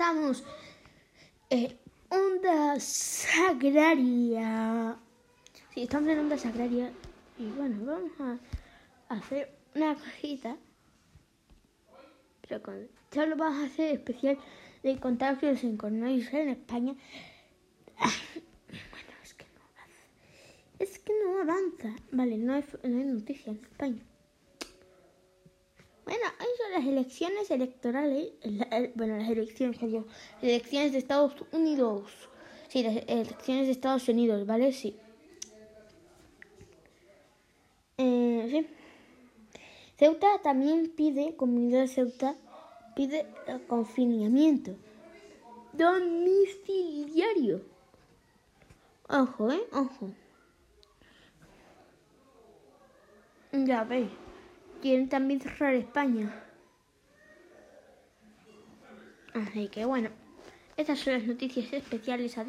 estamos en Onda Sagraria. Sí, estamos en Onda Sagraria. Y bueno, vamos a hacer una cajita. Pero con, solo vamos a hacer especial de contagios en coronavirus en España. Bueno, es que no avanza. Es que no avanza. Vale, no hay, no hay noticia en España. Las elecciones electorales. la- bueno, las elecciones, yo. Elecciones de Estados Unidos. Sí, las elecciones de Estados Unidos, ¿vale? Sí. Eh, sí. Ceuta también pide, Comunidad de Ceuta, pide el confinamiento domiciliario. Ojo, ¿eh? Ojo. Ya veis. Quieren también cerrar España. Así que bueno, estas son las noticias especiales. Adiós.